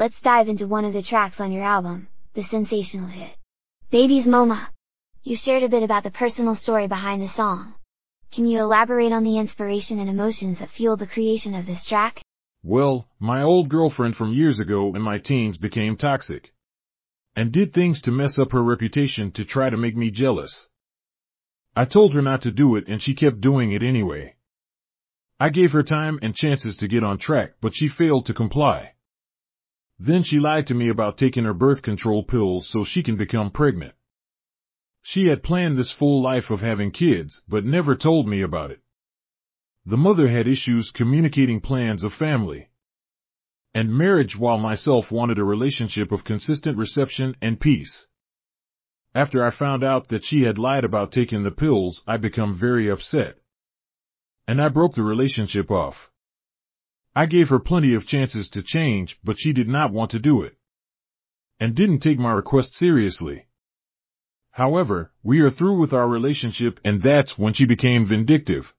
let's dive into one of the tracks on your album, the sensational hit. Baby's Momma. You shared a bit about the personal story behind the song. Can you elaborate on the inspiration and emotions that fueled the creation of this track? Well, my old girlfriend from years ago in my teens became toxic. And did things to mess up her reputation to try to make me jealous. I told her not to do it and she kept doing it anyway. I gave her time and chances to get on track, but she failed to comply. Then she lied to me about taking her birth control pills so she can become pregnant. She had planned this full life of having kids, but never told me about it. The mother had issues communicating plans of family and marriage while myself wanted a relationship of consistent reception and peace. After I found out that she had lied about taking the pills, I become very upset. And I broke the relationship off. I gave her plenty of chances to change, but she did not want to do it. And didn't take my request seriously. However, we are through with our relationship and that's when she became vindictive.